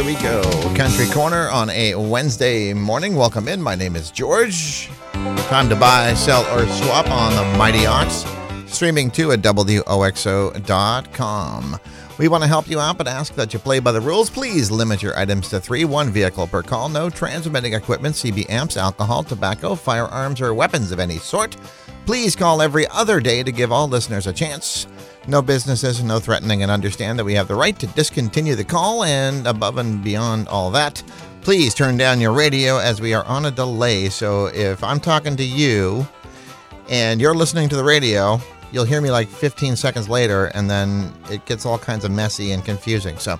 Here we go. Country Corner on a Wednesday morning. Welcome in. My name is George. Time to buy, sell, or swap on the Mighty Ox. Streaming too at WOXO.com. We want to help you out, but ask that you play by the rules. Please limit your items to three, one vehicle per call. No transmitting equipment, CB amps, alcohol, tobacco, firearms, or weapons of any sort. Please call every other day to give all listeners a chance. No businesses, no threatening, and understand that we have the right to discontinue the call. And above and beyond all that, please turn down your radio as we are on a delay. So if I'm talking to you and you're listening to the radio, you'll hear me like 15 seconds later, and then it gets all kinds of messy and confusing. So,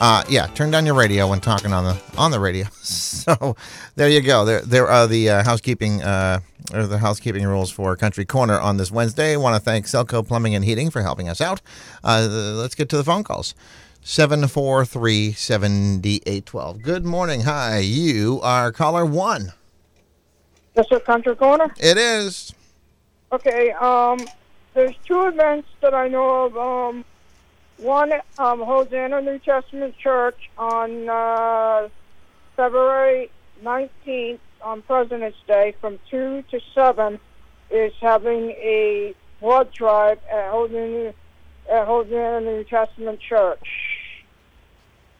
uh, yeah, turn down your radio when talking on the on the radio. so, there you go. There there are the uh, housekeeping uh, or the housekeeping rules for Country Corner on this Wednesday. I want to thank Selco Plumbing and Heating for helping us out. Uh, let's get to the phone calls. 743 7812. Good morning. Hi, you are caller one. This is Country Corner? It is. Okay, um, there's two events that I know of. Um, one, um, Hosanna New Testament Church on uh, February 19th on President's Day from 2 to 7 is having a blood drive at Hosanna, at Hosanna New Testament Church.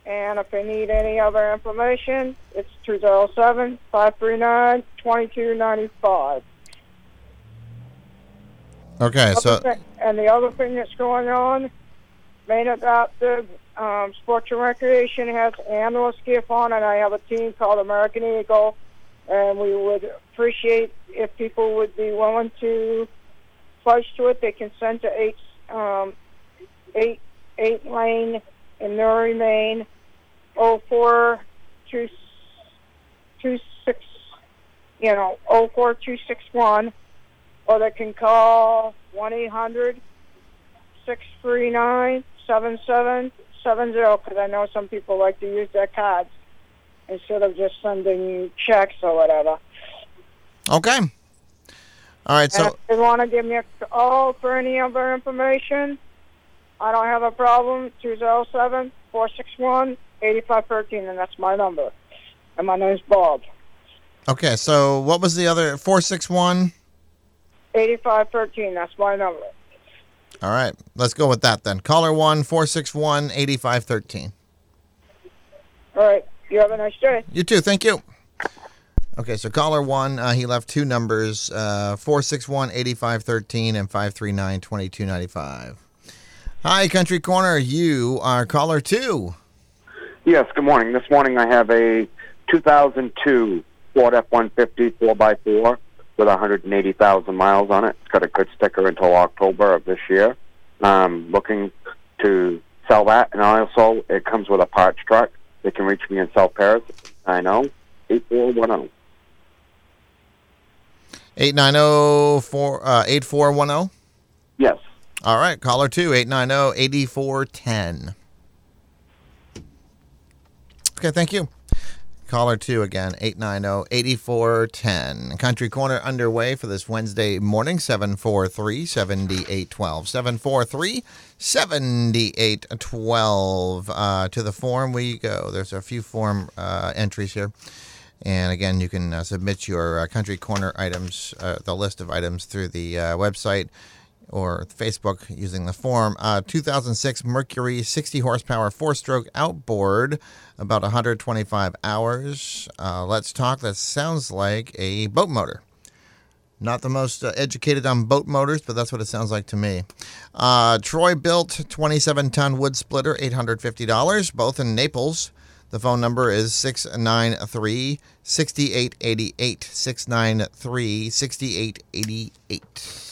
And if they need any other information, it's 207 539 2295. Okay, so and the other thing that's going on, Maine Adaptive um, Sports and Recreation has an annual skiff-on, and I have a team called American Eagle, and we would appreciate if people would be willing to pledge to it. They can send to eight um, eight eight lane in Newry, Maine, oh four two two six, you know, oh four two six one or they can call 1 800 639 7770 because I know some people like to use their cards instead of just sending checks or whatever. okay. All right, so if they want to give me a call for any other information, I don't have a problem. 207 461 8513, and that's my number. And my name's Bob. okay, so what was the other 461? 8513, that's my number. All right, let's go with that then. Caller 1 461 8513. All right. You have a nice day. You too, thank you. Okay, so caller 1, uh, he left two numbers uh, 461 8513 and 539 2295. Hi, Country Corner. You are caller 2. Yes, good morning. This morning I have a 2002 Ford F-150 4x4 with 180,000 miles on it. It's got a good sticker until October of this year. I'm looking to sell that, and also it comes with a parts truck. They can reach me in South Paris. I know 8410. 890 4 uh, 8410. Yes. All right, caller 2 890 8410. Okay, thank you. Caller 2 again, 890 8410. Country Corner underway for this Wednesday morning, 743 7812. 743 7812. Uh, to the form we go. There's a few form uh, entries here. And again, you can uh, submit your uh, Country Corner items, uh, the list of items, through the website or Facebook using the form. Uh, 2006 Mercury 60 horsepower four stroke outboard, about 125 hours. Uh, let's talk. That sounds like a boat motor. Not the most uh, educated on boat motors, but that's what it sounds like to me. Uh, Troy-Bilt 27 ton wood splitter, $850, both in Naples. The phone number is 693 6888. 693 6888.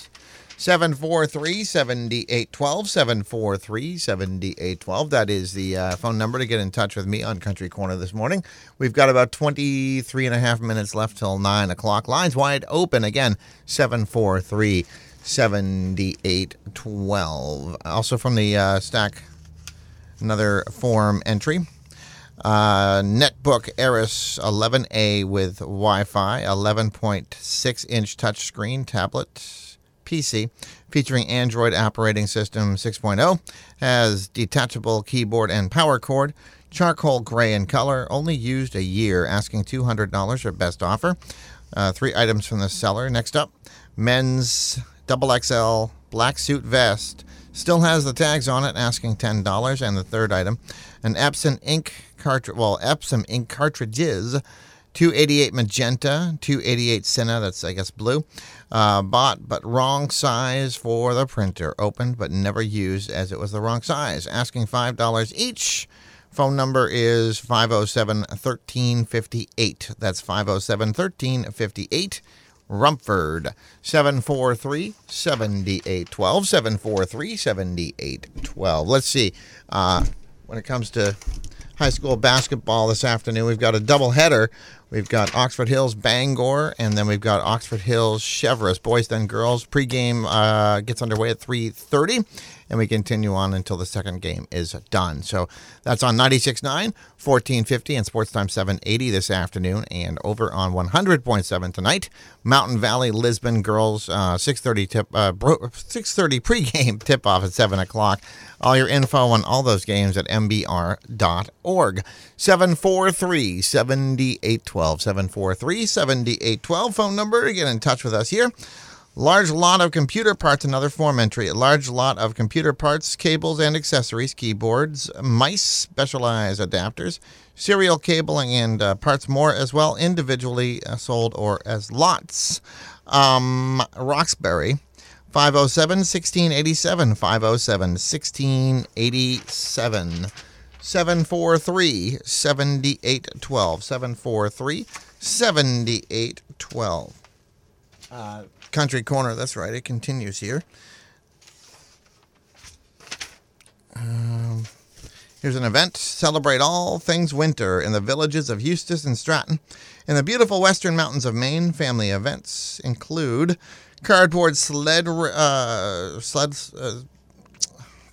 743 7812. 743 7812. That is the uh, phone number to get in touch with me on Country Corner this morning. We've got about 23 and a half minutes left till 9 o'clock. Lines wide open again. 743 7812. Also from the uh, stack, another form entry. Uh, Nextbook Ares 11A with Wi Fi, 11.6 inch touchscreen tablet PC featuring Android operating system 6.0, has detachable keyboard and power cord, charcoal gray in color, only used a year, asking $200 or best offer. Uh, three items from the seller. Next up, men's double XL black suit vest. Still has the tags on it, asking ten dollars. And the third item, an Epson ink cartridge. Well, Epson ink cartridges. 288 magenta, 288 Senna, that's I guess blue. Uh, bought but wrong size for the printer. Opened but never used as it was the wrong size. Asking $5 each. Phone number is 507 1358. That's 507 1358. Rumford 743 7812. 743 7812. Let's see. Uh, when it comes to high school basketball this afternoon, we've got a double header. We've got Oxford Hills Bangor, and then we've got Oxford Hills Cheverus. Boys then girls. Pregame uh, gets underway at 3:30, and we continue on until the second game is done. So that's on 96.9, 1450, and Sports Time 780 this afternoon, and over on 100.7 tonight. Mountain Valley Lisbon girls uh, 6:30 tip uh, 6:30 pregame tip off at 7 o'clock. All your info on all those games at mbr.org. 743 7812. 743 7812. Phone number to get in touch with us here. Large lot of computer parts, another form entry. A large lot of computer parts, cables and accessories, keyboards, mice, specialized adapters, serial cabling, and uh, parts more as well, individually uh, sold or as lots. Um, Roxbury. 507 1687. 507 1687. 743 7812. 743 7812. Country Corner, that's right, it continues here. Um, here's an event. Celebrate all things winter in the villages of Eustis and Stratton. In the beautiful western mountains of Maine, family events include cardboard sled, uh, sled, uh,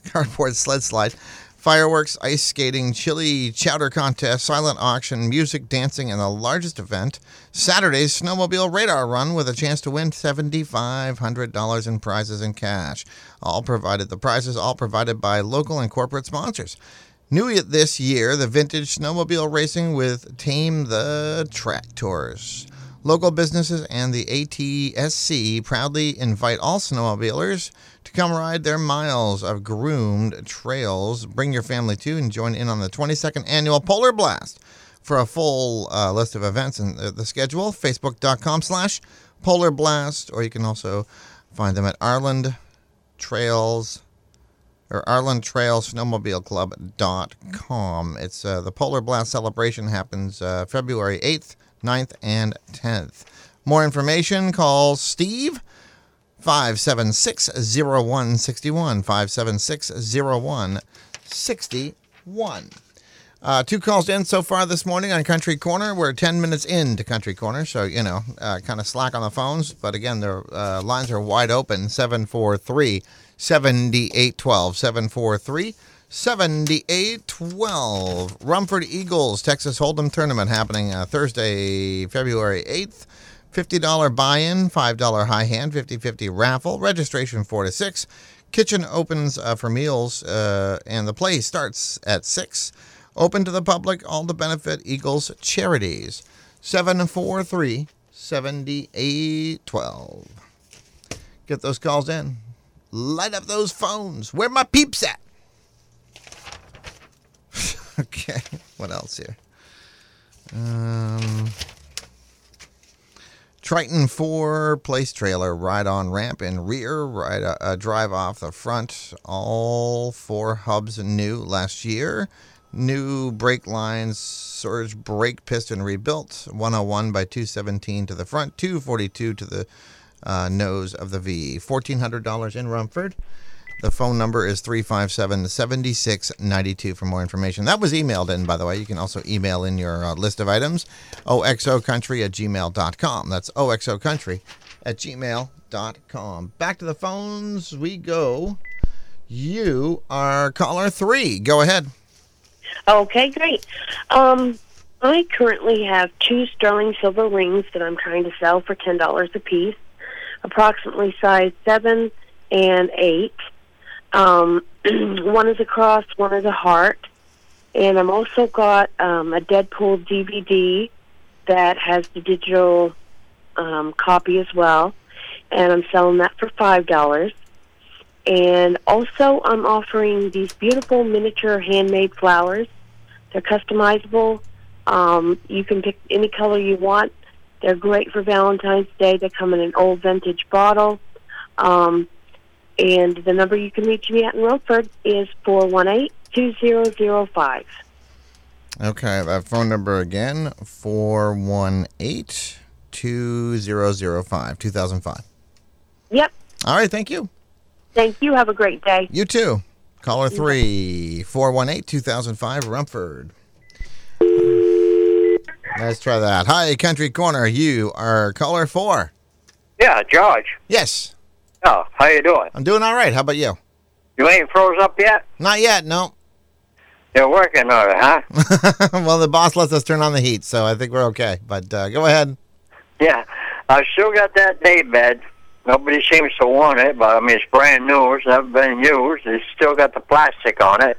cardboard sled slide, fireworks, ice skating, chili chowder contest, silent auction, music, dancing, and the largest event, Saturday's snowmobile radar run with a chance to win $7,500 in prizes and cash. All provided, the prizes all provided by local and corporate sponsors. New this year, the vintage snowmobile racing with Tame the Tractors. Local businesses and the ATSC proudly invite all snowmobilers to come ride their miles of groomed trails. Bring your family too and join in on the 22nd annual Polar Blast. For a full uh, list of events and the schedule, facebook.com slash Polar Blast, or you can also find them at Arnold Trails or Arnold Trail Snowmobile Club.com. It's uh, the Polar Blast celebration happens uh, February 8th, 9th, and 10th. More information, call Steve 576 0161. 576 0161. Uh, two calls in so far this morning on Country Corner. We're 10 minutes into Country Corner, so, you know, uh, kind of slack on the phones. But again, the uh, lines are wide open 743 7812. 743 7812. Rumford Eagles Texas Hold'em Tournament happening uh, Thursday, February 8th. $50 buy in, $5 high hand, 50 50 raffle. Registration 4 to 6. Kitchen opens uh, for meals, uh, and the play starts at 6. Open to the public, all to benefit Eagles charities. 743 7812. Get those calls in. Light up those phones. Where my peeps at? okay, what else here? Um, Triton 4 place trailer, ride on ramp and rear, ride a, drive off the front. All four hubs new last year. New brake lines, surge brake piston rebuilt. 101 by 217 to the front, 242 to the uh, nose of the V. $1,400 in Rumford. The phone number is 357 7692 for more information. That was emailed in, by the way. You can also email in your uh, list of items, oxocountry at gmail.com. That's oxocountry at gmail.com. Back to the phones we go. You are caller three. Go ahead. Okay, great. Um, I currently have two sterling silver rings that I'm trying to sell for ten dollars a piece, approximately size seven and eight. Um, one is a cross, one is a heart, and I'm also got um, a Deadpool DVD that has the digital um, copy as well, and I'm selling that for five dollars. And also, I'm offering these beautiful miniature handmade flowers. They're customizable. Um, you can pick any color you want. They're great for Valentine's Day. They come in an old vintage bottle. Um, and the number you can reach me at in Rumford is 418 2005. Okay, that phone number again 418 2005 2005. Yep. All right, thank you. Thank you. Have a great day. You too. Caller three, 418 2005, Rumford. Let's try that. Hi, Country Corner. You are caller four. Yeah, George. Yes, Oh, how you doing? I'm doing all right. How about you? You ain't froze up yet? Not yet, no. You're working on it, huh? well, the boss lets us turn on the heat, so I think we're okay. But uh, go ahead. Yeah. I still got that day bed. Nobody seems to want it, but I mean it's brand new. It's never been used. It's still got the plastic on it,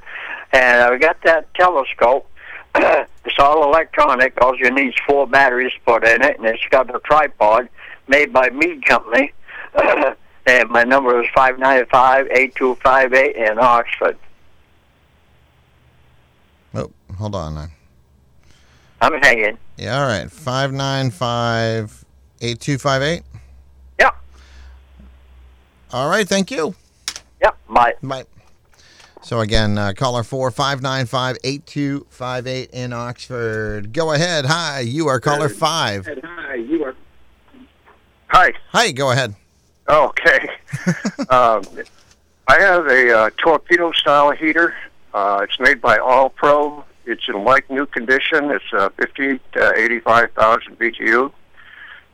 and I've got that telescope. it's all electronic. All you need is four batteries put in it, and it's got a tripod made by Meade Company. and my number is five nine five eight two five eight in Oxford. Oh, hold on. now. I'm hanging. Yeah, all right. 595 8258. Yep. All right, thank you. Yep. Bye. Bye. So again, uh, caller four five nine five eight two five eight in Oxford. Go ahead. Hi, you are caller five. Hi, you are. Hi. Hi, go ahead. Okay. um, I have a uh, torpedo style heater. Uh, it's made by All Pro. It's in like new condition. It's uh, 50 to 85,000 BTU.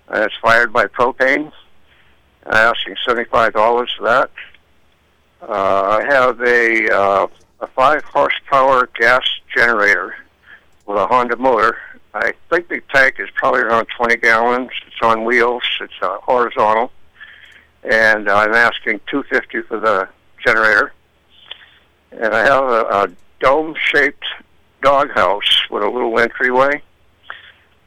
And it's fired by propane. I'm asking $75 for that. Uh, I have a, uh, a 5 horsepower gas generator with a Honda motor. I think the tank is probably around 20 gallons. It's on wheels. It's uh, horizontal and I'm asking 250 for the generator. And I have a, a dome-shaped doghouse with a little entryway,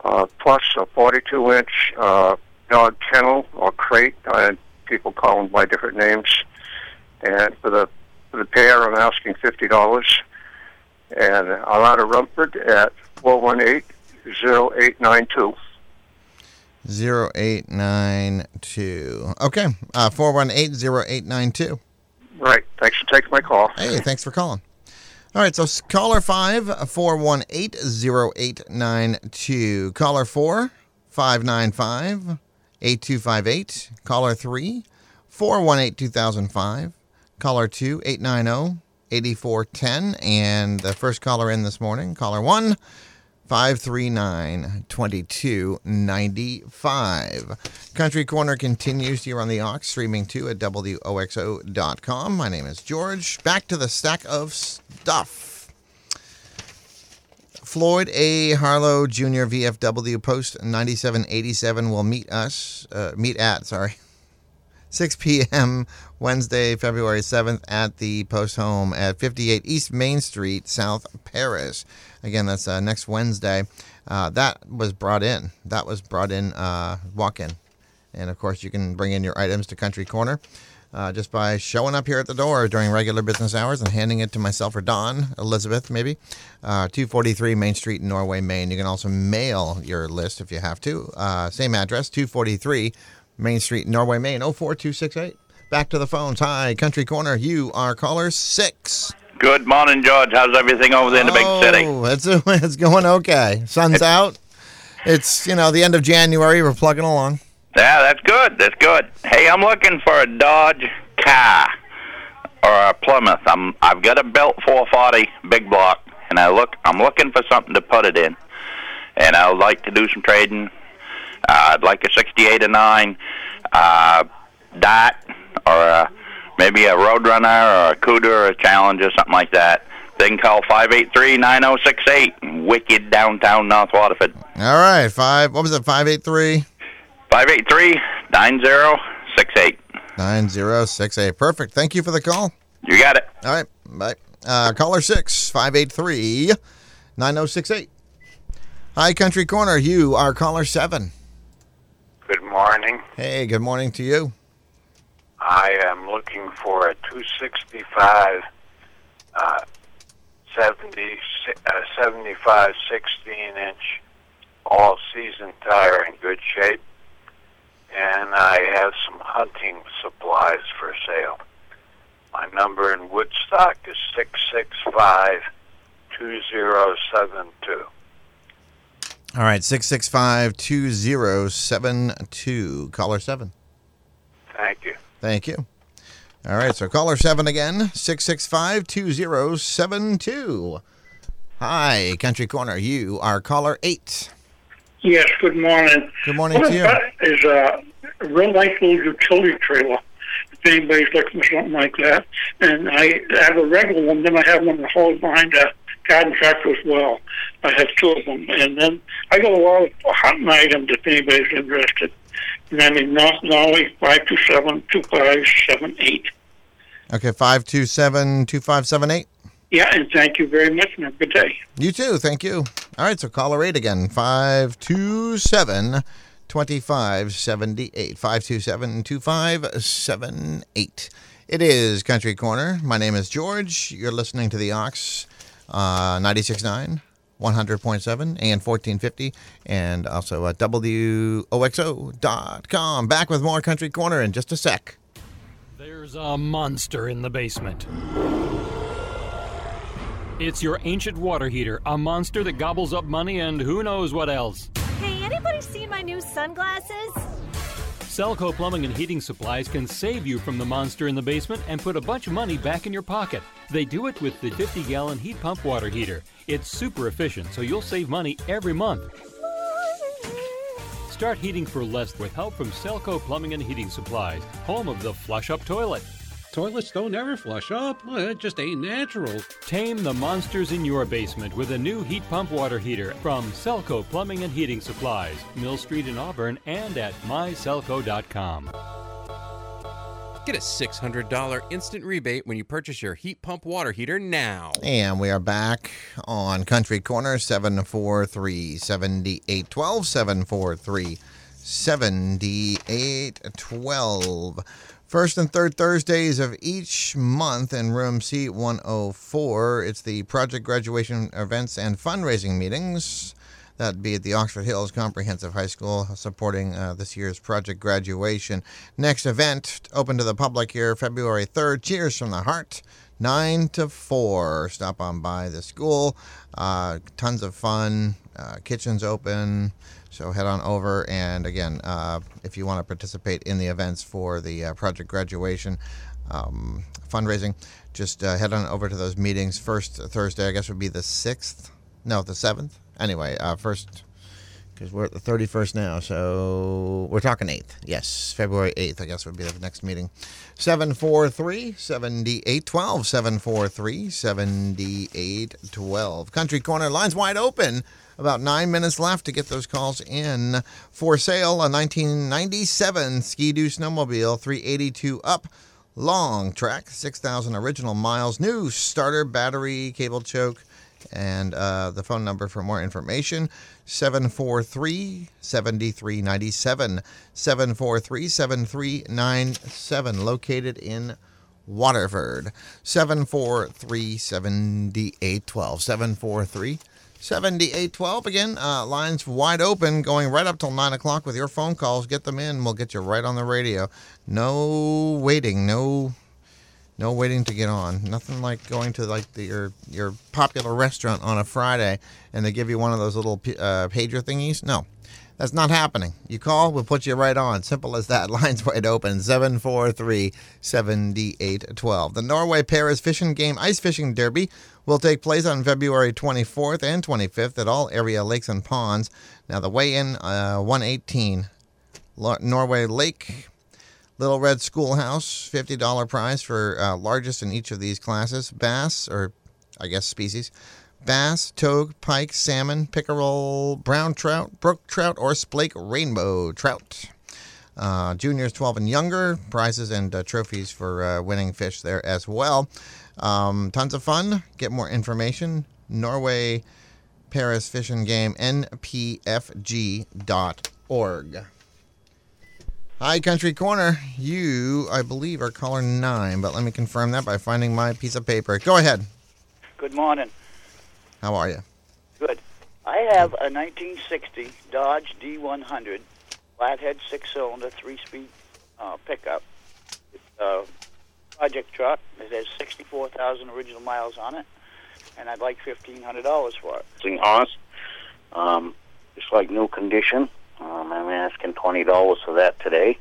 uh, plus a 42-inch uh, dog kennel or crate. Uh, people call them by different names. And for the for the pair, I'm asking fifty dollars. And I'm out of Rumford at 418-0892. 0892. Okay. Uh 418-0892. Right. Thanks for taking my call. Hey, thanks for calling. All right, so caller 5 418-0892. Caller 4 595 8258. Caller 3 418 2005. Caller 2 890 8410 and the first caller in this morning, caller 1 539 2295. Country Corner continues here on the Ox, streaming too at WOXO.com. My name is George. Back to the stack of stuff. Floyd A. Harlow Jr. VFW Post 9787 will meet us, uh, meet at, sorry, 6 p.m. Wednesday, February 7th at the post home at 58 East Main Street, South Paris. Again, that's uh, next Wednesday. Uh, that was brought in. That was brought in uh, walk in. And of course, you can bring in your items to Country Corner uh, just by showing up here at the door during regular business hours and handing it to myself or Don, Elizabeth, maybe. Uh, 243 Main Street, Norway, Maine. You can also mail your list if you have to. Uh, same address, 243 Main Street, Norway, Maine, 04268. Back to the phones. Hi, Country Corner. You are caller six. Good morning, George. How's everything over there in the big oh, city? Oh, it's it's going okay. Sun's out. It's you know the end of January. We're plugging along. Yeah, that's good. That's good. Hey, I'm looking for a Dodge car or a Plymouth. I'm I've got a built 440 big block, and I look I'm looking for something to put it in, and I would like to do some trading. Uh, I'd like a 68 or 9 uh, Dart or a, maybe a Roadrunner or a Cuda or a Challenger, something like that. They can call 583-9068, Wicked downtown North Waterford. All right, five. What was it? Five eight three 583-9068. nine zero six eight. Perfect. Thank you for the call. You got it. All right, bye. Uh, caller six five eight three nine zero six eight. Hi, Country Corner. You are caller seven. Good morning. Hey, good morning to you. I am looking for a 265 uh, 70, uh, 75 16 inch all season tire in good shape. And I have some hunting supplies for sale. My number in Woodstock is 665 2072. All right, six six five two zero seven two. Caller seven. Thank you. Thank you. All right, so caller seven again, 665 2072. Hi, Country Corner. You are caller eight. Yes, good morning. Good morning what to you. I've got is a real nice little utility trailer. If anybody's looking for something like that. And I have a regular one, then I have one that holds behind a as well. I have two of them. And then I got a lot of hunting items if anybody's interested. And I'm in North Norway, 527 2578. Okay, 527 2578. Yeah, and thank you very much and have a good day. You too. Thank you. All right, so caller eight again, 527 2578. 527 2578. It is Country Corner. My name is George. You're listening to the Ox uh, 96.9. 100.7 and 1450 and also at WOXO.com. Back with more Country Corner in just a sec. There's a monster in the basement. It's your ancient water heater, a monster that gobbles up money and who knows what else. Hey, anybody seen my new sunglasses? Selco Plumbing and Heating Supplies can save you from the monster in the basement and put a bunch of money back in your pocket. They do it with the 50 gallon heat pump water heater. It's super efficient, so you'll save money every month. Start heating for less with help from Selco Plumbing and Heating Supplies, home of the flush up toilet. Toilets don't ever flush up. Well, it just ain't natural. Tame the monsters in your basement with a new heat pump water heater from Selco Plumbing and Heating Supplies, Mill Street in Auburn, and at myselco.com. Get a $600 instant rebate when you purchase your heat pump water heater now. And we are back on Country Corner 743 7812. 743 7812. First and third Thursdays of each month in room C104. It's the project graduation events and fundraising meetings. That'd be at the Oxford Hills Comprehensive High School, supporting uh, this year's project graduation. Next event, open to the public here, February 3rd. Cheers from the Heart, 9 to 4. Stop on by the school. Uh, tons of fun. Uh, kitchen's open. So head on over. And again, uh, if you want to participate in the events for the uh, project graduation um, fundraising, just uh, head on over to those meetings. First Thursday, I guess, would be the 6th. No, the 7th. Anyway, uh, first, because we're at the 31st now, so we're talking 8th. Yes, February 8th, I guess, would be the next meeting. 743 7812. 743 7812. Country Corner, lines wide open. About nine minutes left to get those calls in. For sale, a 1997 Ski-Doo snowmobile, 382 up. Long track, 6,000 original miles. New starter, battery, cable choke, and uh, the phone number for more information 743 7397. 743 7397. Located in Waterford. 743 7812. 743 7812. Again, uh, lines wide open, going right up till 9 o'clock with your phone calls. Get them in. We'll get you right on the radio. No waiting. No No waiting to get on. Nothing like going to like the, your your popular restaurant on a Friday and they give you one of those little uh, pager thingies. No, that's not happening. You call, we'll put you right on. Simple as that. Lines wide open 743 7812. The Norway Paris Fishing Game Ice Fishing Derby will take place on February 24th and 25th at all area lakes and ponds. Now, the weigh in uh, 118 Norway Lake. Little Red Schoolhouse, $50 prize for uh, largest in each of these classes. Bass, or I guess species. Bass, togue, pike, salmon, pickerel, brown trout, brook trout, or splake rainbow trout. Uh, juniors 12 and younger, prizes and uh, trophies for uh, winning fish there as well. Um, tons of fun. Get more information. Norway Paris Fishing Game, npfg.org. Hi, Country Corner. You, I believe, are caller nine, but let me confirm that by finding my piece of paper. Go ahead. Good morning. How are you? Good. I have a 1960 Dodge D100 flathead six-cylinder three-speed uh, pickup. It's a project truck. It has 64,000 original miles on it, and I'd like $1,500 for it. Sing Haas. Um, just like new condition. Um, I'm asking twenty dollars for that today.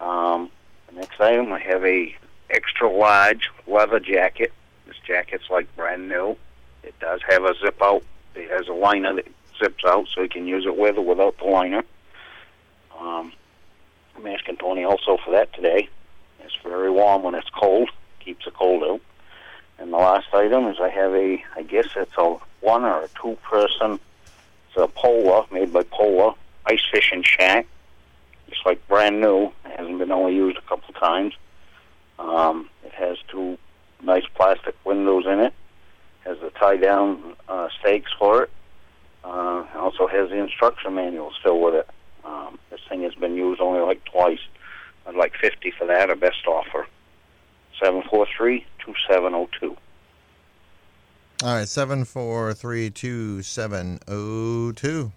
Um, the next item, I have a extra large leather jacket. This jacket's like brand new. Does have a zip out. It has a liner that zips out, so you can use it with or without the liner. Um, I'm asking twenty also for that today. It's very warm when it's cold. Keeps the cold out. And the last item is I have a, I guess it's a one or a two person, it's a Polar, made by Polar, ice fishing shack. It's like brand new. It hasn't been only used a couple times. Um, it has two nice plastic windows in it. Has the tie down uh, stakes for it. Uh, also has the instruction manual still with it. Um, this thing has been used only like twice. I'd like 50 for that, a best offer. 743-2702. All right, 7432702.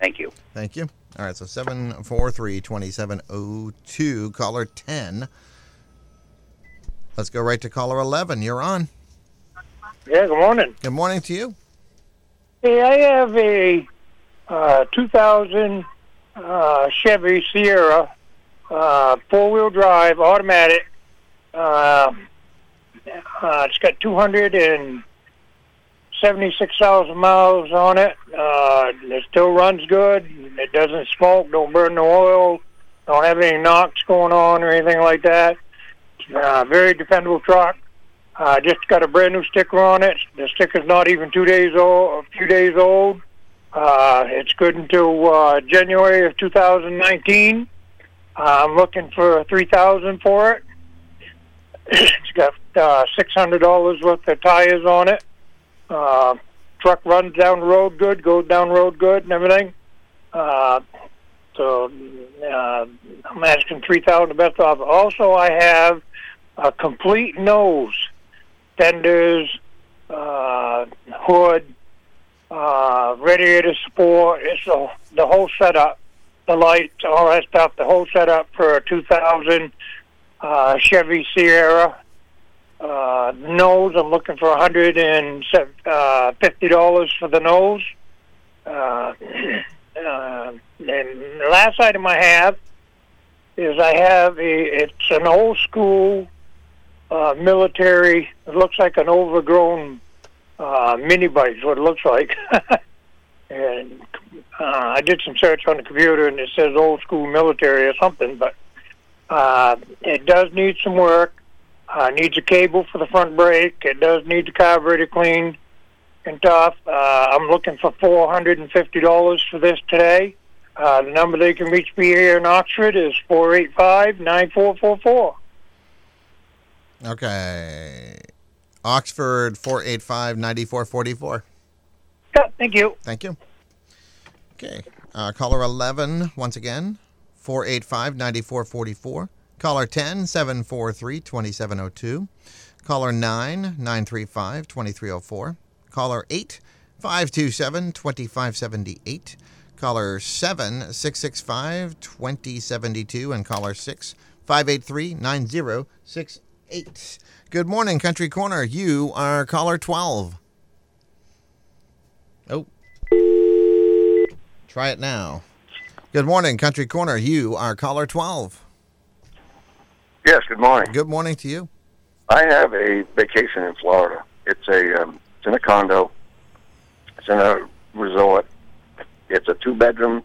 Thank you. Thank you. All right, so 7432702, caller 10. Let's go right to caller 11. You're on. Yeah, good morning. Good morning to you. Hey, I have a uh, 2000 uh, Chevy Sierra, uh, four-wheel drive, automatic. Uh, uh, it's got 276,000 miles on it. Uh, it still runs good. It doesn't smoke, don't burn the oil, don't have any knocks going on or anything like that. Uh, very dependable truck. Uh, just got a brand new sticker on it. The sticker's not even two days old, a few days old. Uh, it's good until uh, January of 2019. Uh, I'm looking for 3000 for it. it's got uh, $600 worth of tires on it. Uh, truck runs down the road good, goes down road good, and everything. Uh, so uh, I'm asking 3000 the best offer. Also, I have a complete nose fenders, uh, hood, uh, radiator support. It's a, the whole setup, the lights, all that stuff. The whole setup for a 2000 uh, Chevy Sierra. Uh, nose, I'm looking for $150 uh, for the nose. Uh, uh, and the last item I have is I have a, it's an old school uh, military. It looks like an overgrown uh, mini bike. Is what it looks like. and uh, I did some search on the computer, and it says old school military or something. But uh, it does need some work. Uh, needs a cable for the front brake. It does need the carburetor cleaned and tough. Uh, I'm looking for four hundred and fifty dollars for this today. Uh, the number they can reach me here in Oxford is four eight five nine four four four. Okay. Oxford 485 9444. Yeah, thank you. Thank you. Okay. Uh, caller 11, once again, 485 9444. Caller 10 743 2702. Caller 9 935 2304. Caller 8 527 2578. Caller 7 665 2072. And caller 6 583 9068. Eight. Good morning, Country Corner. You are caller 12. Oh. Try it now. Good morning, Country Corner. You are caller 12. Yes, good morning. Good morning to you. I have a vacation in Florida. It's a um, it's in a condo. It's in a resort. It's a two bedroom,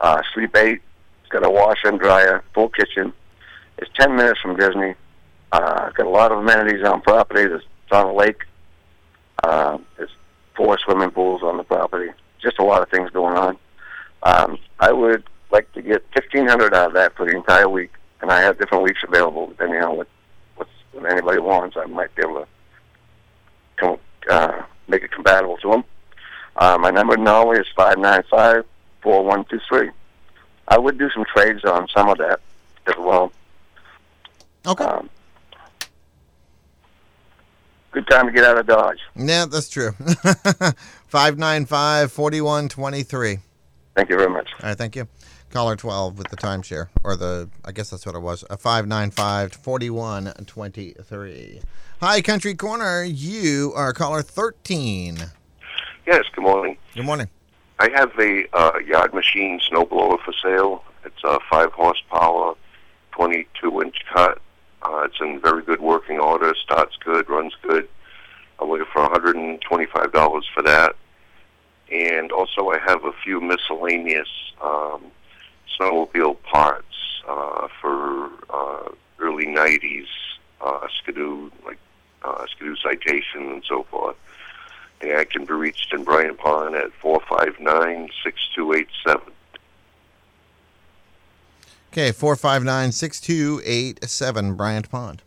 uh, sleep eight. It's got a washer and dryer, full kitchen. It's ten minutes from Disney. Uh, got a lot of amenities on property. There's it's on a lake. Uh, there's four swimming pools on the property. Just a lot of things going on. Um, I would like to get fifteen hundred out of that for the entire week, and I have different weeks available depending on what what's, what anybody wants. I might be able to come, uh, make it compatible to them. Uh, my number in Norway is five nine five four one two three. I would do some trades on some of that as well. Okay. Um, good time to get out of Dodge. Yeah, that's true. 595 4123. Thank you very much. All right, thank you. Caller 12 with the timeshare, or the, I guess that's what it was, a 595 4123. Hi, Country Corner. You are caller 13. Yes, good morning. Good morning. I have a uh, yard machine snowblower for sale. It's a five horsepower, 22 inch cut. Uh, it's in very good working order. Starts good, runs good. I'm looking for $125 for that. And also, I have a few miscellaneous um, snowmobile parts uh, for uh, early 90s uh, Skidoo, like uh, Skidoo Citation and so forth. And I can be reached in Bryant Pond at 459 6287. Okay, 459 6287, Bryant Pond.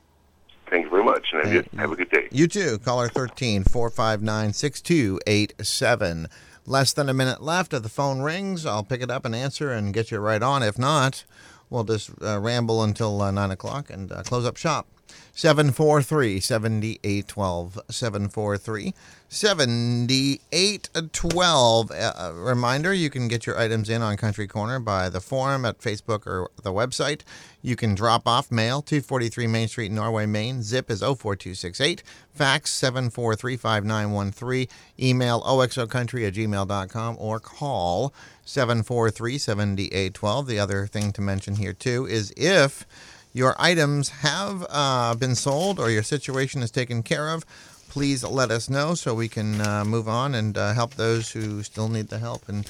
Thank you very much, and have, you, have a good day. You too. Caller 13 459 6287. Less than a minute left. If the phone rings, I'll pick it up and answer and get you right on. If not, we'll just uh, ramble until uh, 9 o'clock and uh, close up shop. 743 7812. 743 7812. Uh, reminder you can get your items in on Country Corner by the forum at Facebook or the website. You can drop off mail 243 Main Street, Norway, Maine. Zip is 04268. Fax 7435913. Email oxocountry at gmail.com or call 743 7812. The other thing to mention here, too, is if your items have uh, been sold or your situation is taken care of, please let us know so we can uh, move on and uh, help those who still need the help and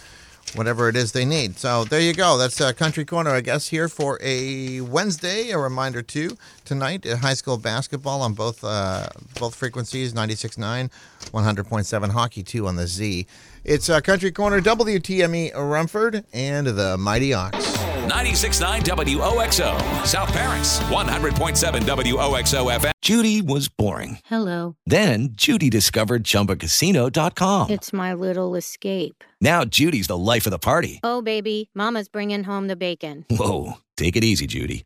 whatever it is they need. So there you go. That's uh, Country Corner, I guess, here for a Wednesday. A reminder too tonight, uh, high school basketball on both uh, both frequencies, 96.9, 100.7 hockey too on the Z. It's uh, Country Corner, WTME Rumford, and the Mighty Ox. 96.9 WOXO, South Paris, 100.7 WOXO FM. Judy was boring. Hello. Then Judy discovered ChumbaCasino.com. It's my little escape. Now Judy's the life of the party. Oh, baby, Mama's bringing home the bacon. Whoa, take it easy, Judy.